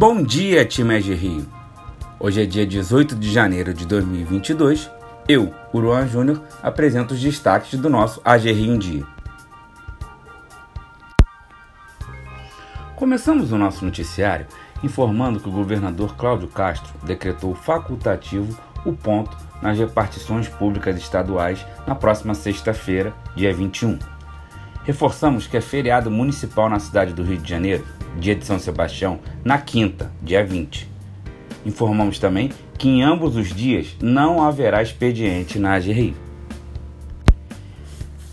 Bom dia, time AG Rio. Hoje é dia 18 de janeiro de 2022. Eu, Uruan Júnior, apresento os destaques do nosso AG Rio em Dia. Começamos o nosso noticiário informando que o governador Cláudio Castro decretou facultativo o ponto nas repartições públicas estaduais na próxima sexta-feira, dia 21. Reforçamos que é feriado municipal na cidade do Rio de Janeiro, dia de São Sebastião, na quinta, dia 20. Informamos também que em ambos os dias não haverá expediente na AGRI.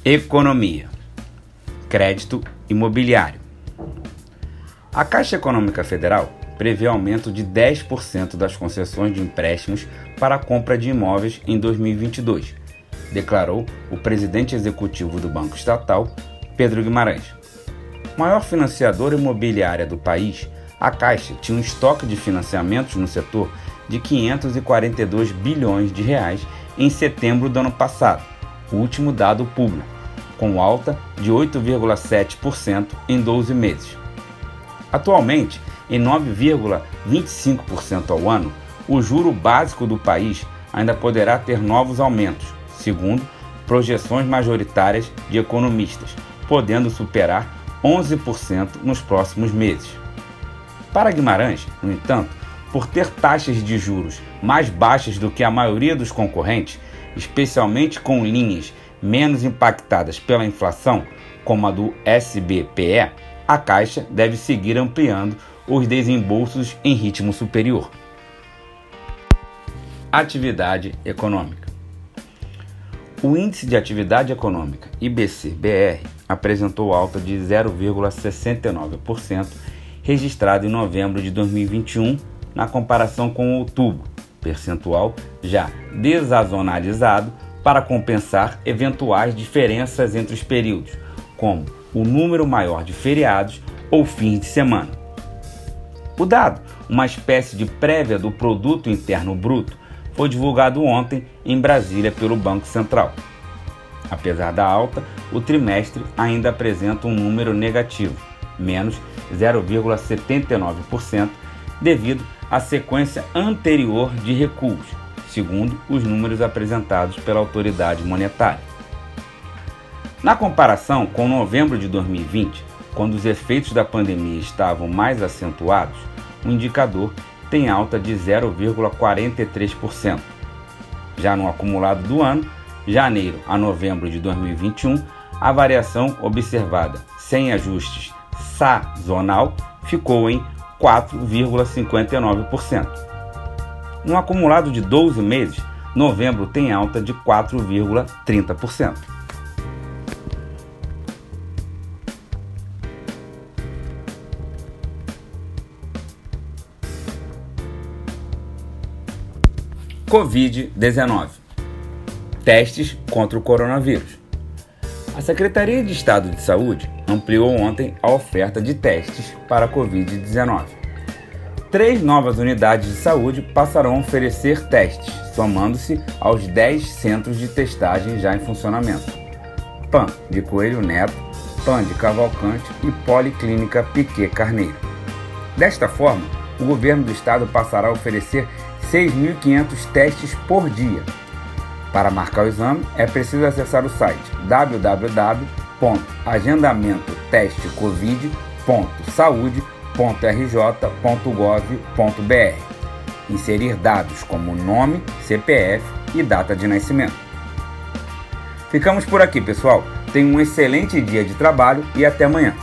Economia. Crédito imobiliário. A Caixa Econômica Federal prevê aumento de 10% das concessões de empréstimos para a compra de imóveis em 2022, declarou o presidente executivo do Banco Estatal, Pedro Guimarães. Maior financiadora imobiliária do país, a Caixa tinha um estoque de financiamentos no setor de 542 bilhões de reais em setembro do ano passado, o último dado público, com alta de 8,7% em 12 meses. Atualmente, em 9,25% ao ano, o juro básico do país ainda poderá ter novos aumentos, segundo projeções majoritárias de economistas, podendo superar 11% nos próximos meses. Para Guimarães, no entanto, por ter taxas de juros mais baixas do que a maioria dos concorrentes, especialmente com linhas menos impactadas pela inflação, como a do SBPE, a Caixa deve seguir ampliando os desembolsos em ritmo superior. Atividade econômica. O Índice de Atividade Econômica, IBC-BR, apresentou alta de 0,69%, registrado em novembro de 2021, na comparação com outubro, percentual já desazonalizado para compensar eventuais diferenças entre os períodos, como o número maior de feriados ou fins de semana. O dado, uma espécie de prévia do produto interno bruto, foi divulgado ontem em Brasília pelo Banco Central. Apesar da alta, o trimestre ainda apresenta um número negativo, menos 0,79%, devido à sequência anterior de recuos, segundo os números apresentados pela autoridade monetária. Na comparação com novembro de 2020, quando os efeitos da pandemia estavam mais acentuados, o indicador tem alta de 0,43%. Já no acumulado do ano, janeiro a novembro de 2021, a variação observada sem ajustes sazonal ficou em 4,59%. No acumulado de 12 meses, novembro tem alta de 4,30%. Covid-19 Testes contra o coronavírus. A Secretaria de Estado de Saúde ampliou ontem a oferta de testes para a Covid-19. Três novas unidades de saúde passarão a oferecer testes, somando-se aos 10 centros de testagem já em funcionamento: PAN de Coelho Neto, PAN de Cavalcante e Policlínica Piquet Carneiro. Desta forma, o governo do estado passará a oferecer 6.500 testes por dia. Para marcar o exame, é preciso acessar o site www.agendamento-teste-covid.saude.rj.gov.br. Inserir dados como nome, CPF e data de nascimento. Ficamos por aqui, pessoal. Tenham um excelente dia de trabalho e até amanhã.